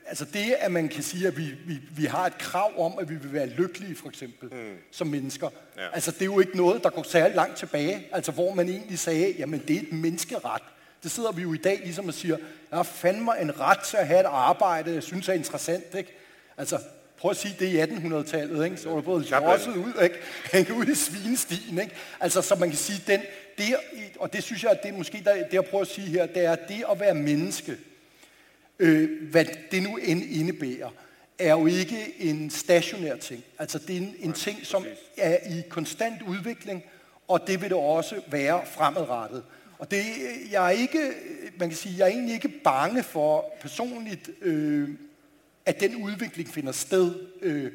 altså det, at man kan sige, at vi, vi, vi har et krav om, at vi vil være lykkelige, for eksempel, mm. som mennesker. Ja. Altså det er jo ikke noget, der går særlig langt tilbage, altså hvor man egentlig sagde, jamen det er et menneskeret. Det sidder vi jo i dag ligesom og siger, jeg har fandme en ret til at have et arbejde, jeg synes er interessant, ikke? Altså, prøv at sige det i 1800-tallet, ikke? Så var det både losset ud, ikke? Hænge ud i svinestien, ikke? Altså, så man kan sige, den, det, og det synes jeg, det er måske der, det jeg prøver at sige her, det er det at være menneske, øh, hvad det nu end indebærer, er jo ikke en stationær ting. Altså det er en, en ting, som er i konstant udvikling, og det vil det også være fremadrettet. Og det, jeg er ikke, man kan sige, jeg er egentlig ikke bange for personligt, øh, at den udvikling finder sted. Øh,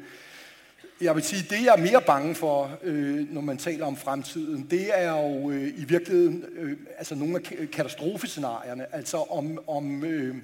jeg vil sige, det jeg er mere bange for, øh, når man taler om fremtiden, det er jo øh, i virkeligheden øh, altså nogle af katastrofescenarierne. Altså om, om øh,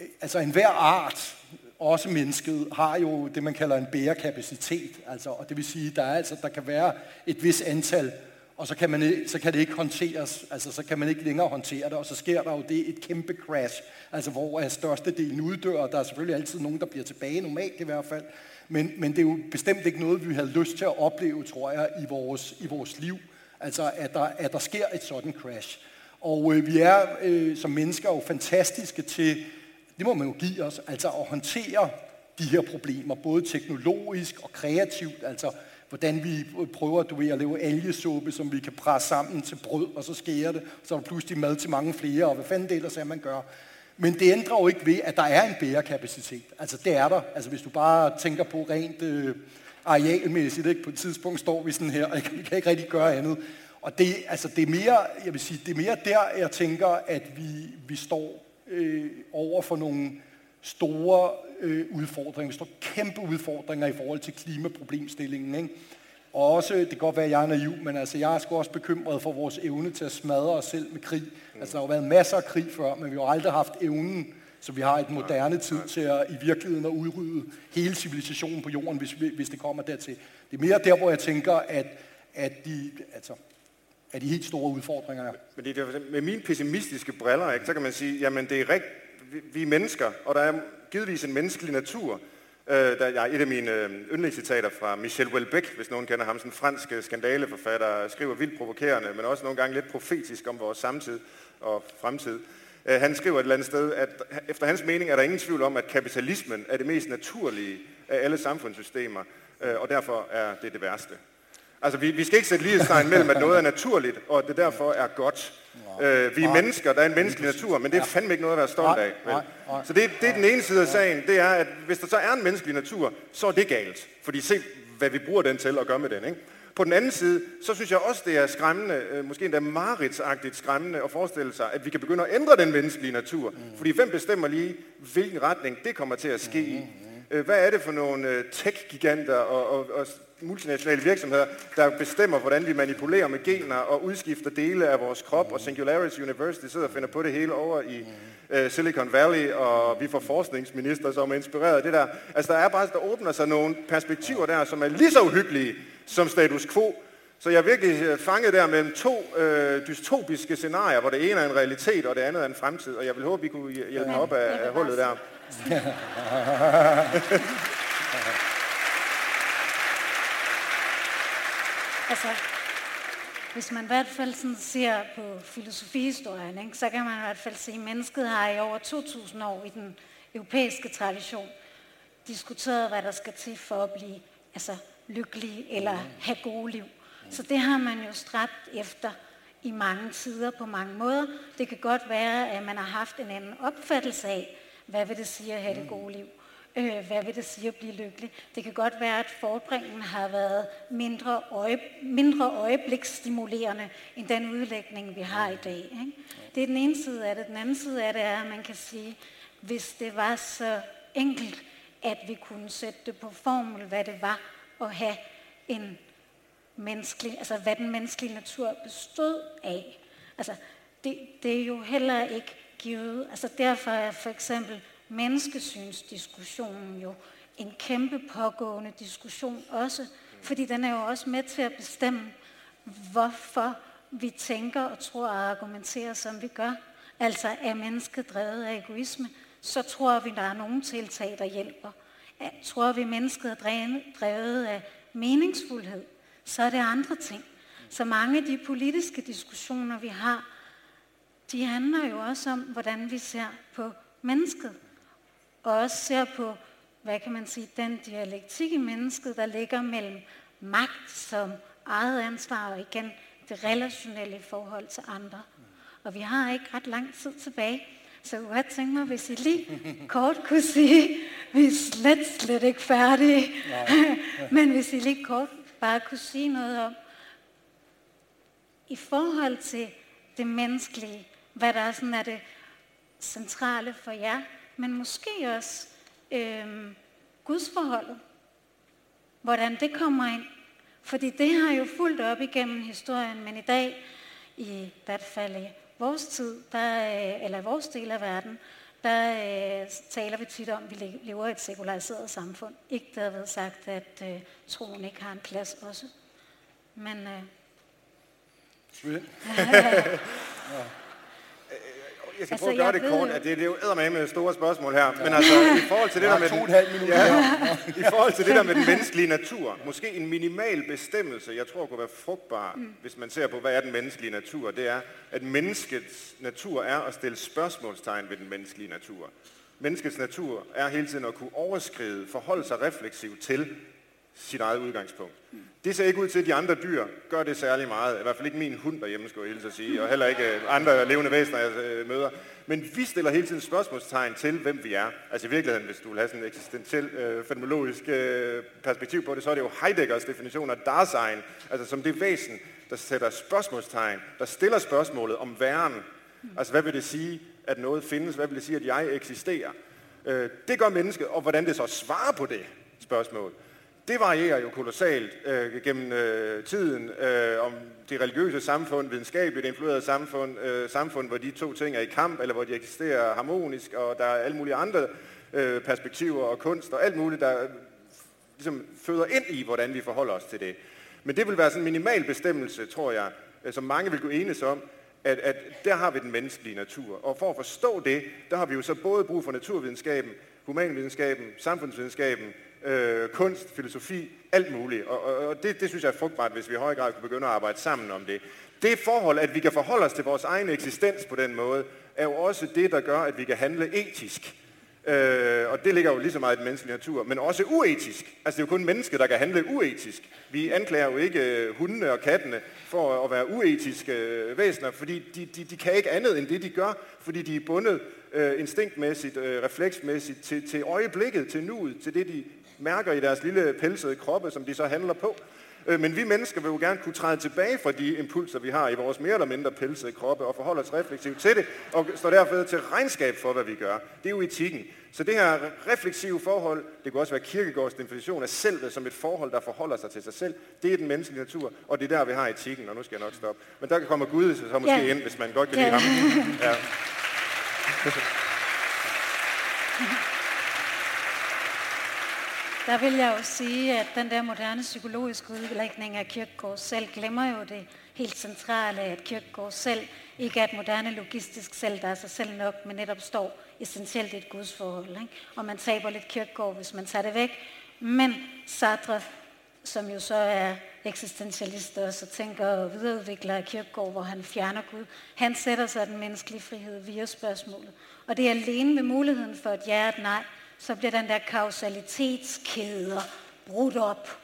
Øh, altså enhver art, også mennesket, har jo det, man kalder en bærekapacitet. Altså, og det vil sige, der er altså, der kan være et vis antal og så kan, man, så kan det ikke håndteres, altså så kan man ikke længere håndtere det, og så sker der jo det et kæmpe crash, altså hvor størstedelen uddør, og der er selvfølgelig altid nogen, der bliver tilbage, normalt i hvert fald, men, men det er jo bestemt ikke noget, vi havde lyst til at opleve, tror jeg, i vores, i vores liv, altså at der, at der sker et sådan crash. Og øh, vi er øh, som mennesker jo fantastiske til, det må man jo give os, altså at håndtere de her problemer, både teknologisk og kreativt, altså hvordan vi prøver du ved, at lave algesuppe, som vi kan presse sammen til brød, og så skære det, så er der pludselig mad til mange flere, og hvad fanden det ellers er, man gør. Men det ændrer jo ikke ved, at der er en bærekapacitet. Altså det er der. Altså hvis du bare tænker på rent øh, arealmæssigt, ikke? på et tidspunkt står vi sådan her, og vi kan ikke rigtig gøre andet. Og det, altså det er mere, jeg vil sige, det er mere der, jeg tænker, at vi, vi står øh, over for nogle store øh, udfordringer. Vi står kæmpe udfordringer i forhold til klimaproblemstillingen. Ikke? Og også, det kan godt være, at jeg er naiv, men altså, jeg er sgu også bekymret for vores evne til at smadre os selv med krig. Mm. Altså, der har jo været masser af krig før, men vi har aldrig haft evnen, så vi har et moderne tid til at i virkeligheden at udrydde hele civilisationen på jorden, hvis, hvis det kommer dertil. Det er mere der, hvor jeg tænker, at, at de, altså, af de helt store udfordringer. Men det er, med mine pessimistiske briller, ikke, så kan man sige, jamen det er rigtigt, vi, vi er mennesker, og der er givetvis en menneskelig natur. Øh, der ja, et af mine øh, yndlingscitater fra Michel Houellebecq, hvis nogen kender ham, sådan en fransk øh, skandaleforfatter, skriver vildt provokerende, men også nogle gange lidt profetisk om vores samtid og fremtid. Øh, han skriver et eller andet sted, at efter hans mening er der ingen tvivl om, at kapitalismen er det mest naturlige af alle samfundssystemer, øh, og derfor er det det værste. Altså, vi, vi skal ikke sætte lighedstegn mellem, at noget er naturligt, og at det derfor er godt. Øh, vi er mennesker, der er en menneskelig natur, men det er fandme ikke noget at være stolt af. Vel? Så det, det er den ene side af sagen, det er, at hvis der så er en menneskelig natur, så er det galt. Fordi se, hvad vi bruger den til og gør med den. Ikke? På den anden side, så synes jeg også, det er skræmmende, øh, måske endda maritsagtigt skræmmende at forestille sig, at vi kan begynde at ændre den menneskelige natur. Mm. Fordi hvem bestemmer lige, hvilken retning det kommer til at ske i? Mm. Hvad er det for nogle øh, tech-giganter og, og, og multinationale virksomheder, der bestemmer, hvordan vi manipulerer med gener og udskifter dele af vores krop, og Singularity University sidder og finder på det hele over i uh, Silicon Valley, og vi får forskningsminister, som er inspireret af det der. Altså der er bare, der åbner sig nogle perspektiver der, som er lige så uhyggelige som status quo. Så jeg er virkelig øh, fanget der mellem to øh, dystopiske scenarier, hvor det ene er en realitet, og det andet er en fremtid. Og jeg vil håbe, vi kunne hjælpe mig op af, af hullet der. Altså, hvis man i hvert fald sådan ser på filosofihistorien, ikke, så kan man i hvert fald se, at mennesket har i over 2.000 år i den europæiske tradition diskuteret, hvad der skal til for at blive altså, lykkelig eller have gode liv. Så det har man jo stræbt efter i mange tider på mange måder. Det kan godt være, at man har haft en anden opfattelse af, hvad vil det sige at have det gode liv øh, hvad vil det sige at blive lykkelig. Det kan godt være, at forbringen har været mindre, øje, mindre øjebliksstimulerende end den udlægning, vi har i dag. Ikke? Det er den ene side af det. Den anden side af det er, at man kan sige, hvis det var så enkelt, at vi kunne sætte det på formel, hvad det var at have en menneskelig, altså hvad den menneskelige natur bestod af. Altså, det, det er jo heller ikke givet. Altså derfor er for eksempel menneskesynsdiskussionen jo en kæmpe pågående diskussion også, fordi den er jo også med til at bestemme, hvorfor vi tænker og tror og argumenterer, som vi gør. Altså er mennesket drevet af egoisme, så tror vi, der er nogle tiltag, der hjælper. At, tror vi, mennesket er drevet af meningsfuldhed, så er det andre ting. Så mange af de politiske diskussioner, vi har, de handler jo også om, hvordan vi ser på mennesket. Og også ser på, hvad kan man sige, den dialektik i mennesket, der ligger mellem magt som eget ansvar og igen det relationelle forhold til andre. Og vi har ikke ret lang tid tilbage, så jeg tænke mig, hvis I lige kort kunne sige, vi er slet, slet ikke færdige, men hvis I lige kort bare kunne sige noget om, i forhold til det menneskelige, hvad der er, sådan er det centrale for jer, men måske også øh, gudsforholdet. Hvordan det kommer ind. Fordi det har jo fulgt op igennem historien, men i dag, i hvert fald i vores tid, der, øh, eller vores del af verden, der øh, taler vi tit om, at vi lever i et sekulariseret samfund. Ikke der været sagt, at øh, troen ikke har en plads også. Men... Øh, ja jeg skal altså, prøve at gøre det kort, at det, det er jo med store spørgsmål her. Ja. Men altså, i forhold til det der med den, ja, i forhold til det der med den menneskelige natur, måske en minimal bestemmelse, jeg tror kunne være frugtbar, mm. hvis man ser på, hvad er den menneskelige natur, det er, at menneskets natur er at stille spørgsmålstegn ved den menneskelige natur. Menneskets natur er hele tiden at kunne overskride, forholde sig refleksivt til sit eget udgangspunkt. Det ser ikke ud til, at de andre dyr gør det særlig meget. I hvert fald ikke min hund derhjemme, skulle jeg hilse at sige, og heller ikke øh, andre levende væsener, jeg øh, møder. Men vi stiller hele tiden spørgsmålstegn til, hvem vi er. Altså i virkeligheden, hvis du vil have sådan et eksistentiel, øh, fenomenologisk øh, perspektiv på det, så er det jo Heideggers definition af Dasein, altså som det væsen, der sætter spørgsmålstegn, der stiller spørgsmålet om væren. Altså hvad vil det sige, at noget findes? Hvad vil det sige, at jeg eksisterer? Øh, det gør mennesket, og hvordan det så svarer på det spørgsmål, det varierer jo kolossalt øh, gennem øh, tiden øh, om det religiøse samfund, videnskabeligt influerede samfund, øh, samfund, hvor de to ting er i kamp, eller hvor de eksisterer harmonisk, og der er alle mulige andre øh, perspektiver og kunst og alt muligt, der øh, ligesom føder ind i, hvordan vi forholder os til det. Men det vil være sådan en minimal bestemmelse, tror jeg, øh, som mange vil gå enes om, at, at der har vi den menneskelige natur. Og for at forstå det, der har vi jo så både brug for naturvidenskaben, humanvidenskaben, samfundsvidenskaben, øh, kunst, filosofi, alt muligt. Og, og, og det, det synes jeg er frugtbart, hvis vi i høj grad kunne begynde at arbejde sammen om det. Det forhold, at vi kan forholde os til vores egen eksistens på den måde, er jo også det, der gør, at vi kan handle etisk. Øh, og det ligger jo lige så meget i den menneskelige natur, men også uetisk. Altså det er jo kun mennesker, der kan handle uetisk. Vi anklager jo ikke øh, hundene og kattene for at være uetiske øh, væsener, fordi de, de, de kan ikke andet end det, de gør, fordi de er bundet øh, instinktmæssigt, øh, refleksmæssigt til, til øjeblikket, til nuet, til det, de mærker i deres lille pelsede kroppe, som de så handler på. Øh, men vi mennesker vil jo gerne kunne træde tilbage fra de impulser, vi har i vores mere eller mindre pelsede kroppe, og forholde os refleksivt til det, og står derfor til regnskab for, hvad vi gør. Det er jo etikken. Så det her refleksive forhold, det kan også være kirkegårds definition af selvet som et forhold, der forholder sig til sig selv. Det er den menneskelige natur, og det er der, vi har etikken, og nu skal jeg nok stoppe. Men der kommer Gud så måske yeah. ind, hvis man godt kan lide yeah. ham. Ja. Der vil jeg jo sige, at den der moderne psykologiske udlægning af Kierkegaard selv glemmer jo det helt centrale, at Kierkegaard selv ikke er et moderne logistisk selv, der er sig selv nok, men netop står essentielt i et gudsforhold. Ikke? Og man taber lidt Kierkegaard, hvis man tager det væk. Men Sartre, som jo så er eksistentialist og så tænker og videreudvikler af Kierkegaard, hvor han fjerner Gud, han sætter sig den menneskelige frihed via spørgsmålet. Og det er alene med muligheden for et ja og et nej, så bliver den der kausalitetskæder brudt op.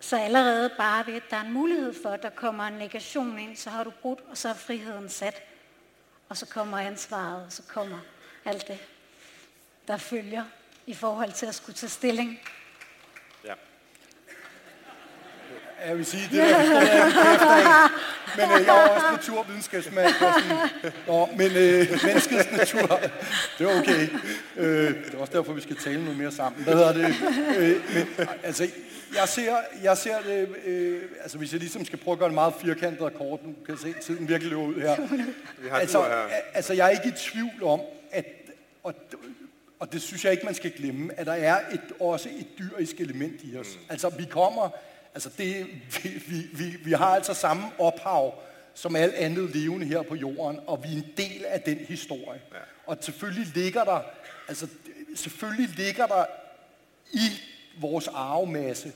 Så allerede bare ved, at der er en mulighed for, at der kommer en negation ind, så har du brudt, og så er friheden sat. Og så kommer ansvaret, og så kommer alt det, der følger i forhold til at skulle tage stilling. Ja. Jeg vil sige, det jeg efter Men øh, jeg er også naturvidenskabsmand. Nå, men øh, menneskets natur, det er okay. Øh, det er også derfor, vi skal tale noget mere sammen. Hvad hedder det? Øh, men, altså, jeg ser, jeg ser det, øh, altså hvis jeg ligesom skal prøve at gøre det meget firkantet og kort, nu kan jeg se, tiden virkelig løber ud her. Vi har altså, her. altså, jeg er ikke i tvivl om, at, og, og det synes jeg ikke, man skal glemme, at der er et, også et dyrisk element i os. Mm. Altså, vi kommer Altså det, vi, vi, vi, har altså samme ophav som alt andet levende her på jorden, og vi er en del af den historie. Ja. Og selvfølgelig ligger der, altså selvfølgelig ligger der i vores arvemasse,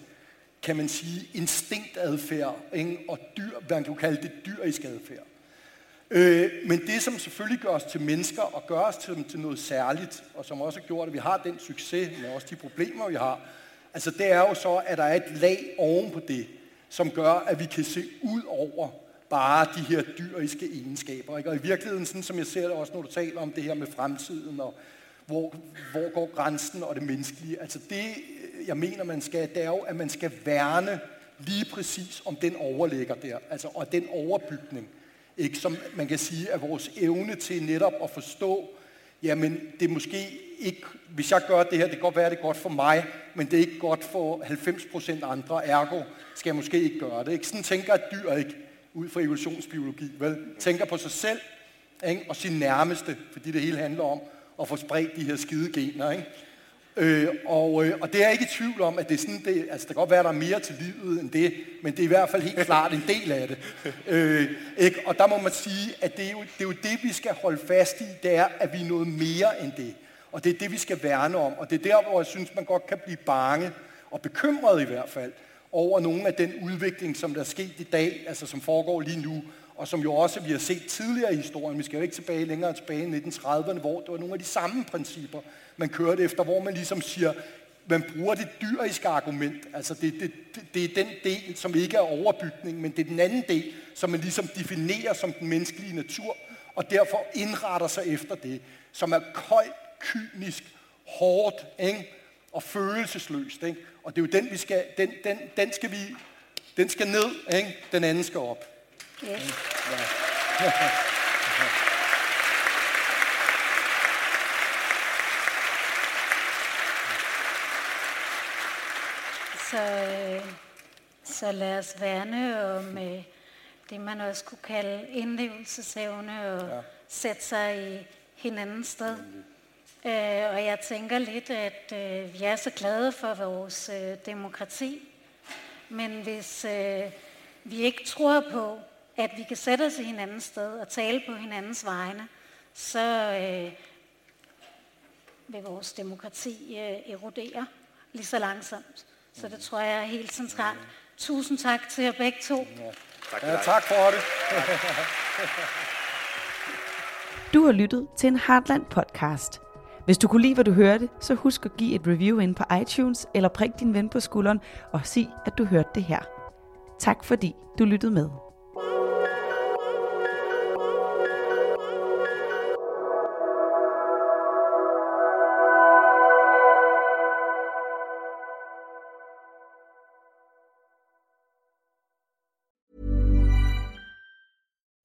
kan man sige, instinktadfærd, ikke? og dyr, man kan kalde det dyrisk adfærd. Øh, men det, som selvfølgelig gør os til mennesker og gør os til, til noget særligt, og som også har gjort, at vi har den succes, men også de problemer, vi har, altså det er jo så, at der er et lag oven på det, som gør, at vi kan se ud over bare de her dyriske egenskaber. Ikke? Og i virkeligheden, sådan som jeg ser det også, når du taler om det her med fremtiden, og hvor, hvor går grænsen og det menneskelige. Altså det, jeg mener, man skal, det er jo, at man skal værne lige præcis om den overlægger der, altså og den overbygning, ikke? som man kan sige er vores evne til netop at forstå, jamen det er måske ikke, hvis jeg gør det her, det kan godt være, det er godt for mig, men det er ikke godt for 90% andre, ergo skal jeg måske ikke gøre det. Ikke? Sådan tænker et dyr ikke ud fra evolutionsbiologi, vel? Tænker på sig selv ikke? og sin nærmeste, fordi det hele handler om at få spredt de her skide gener. Ikke? Øh, og, øh, og det er jeg ikke i tvivl om, at det er sådan, det, altså der kan godt være, der er mere til livet end det, men det er i hvert fald helt klart en del af det. Øh, ikke? Og der må man sige, at det er, jo, det er jo det, vi skal holde fast i, det er, at vi er noget mere end det. Og det er det, vi skal værne om. Og det er der, hvor jeg synes, man godt kan blive bange, og bekymret i hvert fald, over nogle af den udvikling, som der er sket i dag, altså som foregår lige nu, og som jo også vi har set tidligere i historien. Vi skal jo ikke tilbage længere tilbage i 1930'erne, hvor det var nogle af de samme principper, man kørte efter, hvor man ligesom siger, man bruger det dyriske argument. Altså det, det, det er den del, som ikke er overbygning, men det er den anden del, som man ligesom definerer som den menneskelige natur, og derfor indretter sig efter det, som er koldt, kynisk, hårdt ikke? og følelsesløst. Ikke? Og det er jo den, vi skal, den, den, den skal vi, den skal ned, ikke? den anden skal op. Yes. Ja. Så, øh, så lad os værne om øh, det, man også kunne kalde indlevelsesevne og ja. sætte sig i hinandens sted. Øh, og jeg tænker lidt, at øh, vi er så glade for vores øh, demokrati, men hvis øh, vi ikke tror på, at vi kan sætte os i hinandens sted og tale på hinandens vegne, så øh, vil vores demokrati øh, erodere lige så langsomt. Så det tror jeg er helt centralt. Tusind tak til jer begge to. Ja, tak, ja, tak for det. du har lyttet til en Heartland podcast. Hvis du kunne lide, hvad du hørte, så husk at give et review ind på iTunes, eller prik din ven på skulderen og sig, at du hørte det her. Tak fordi du lyttede med.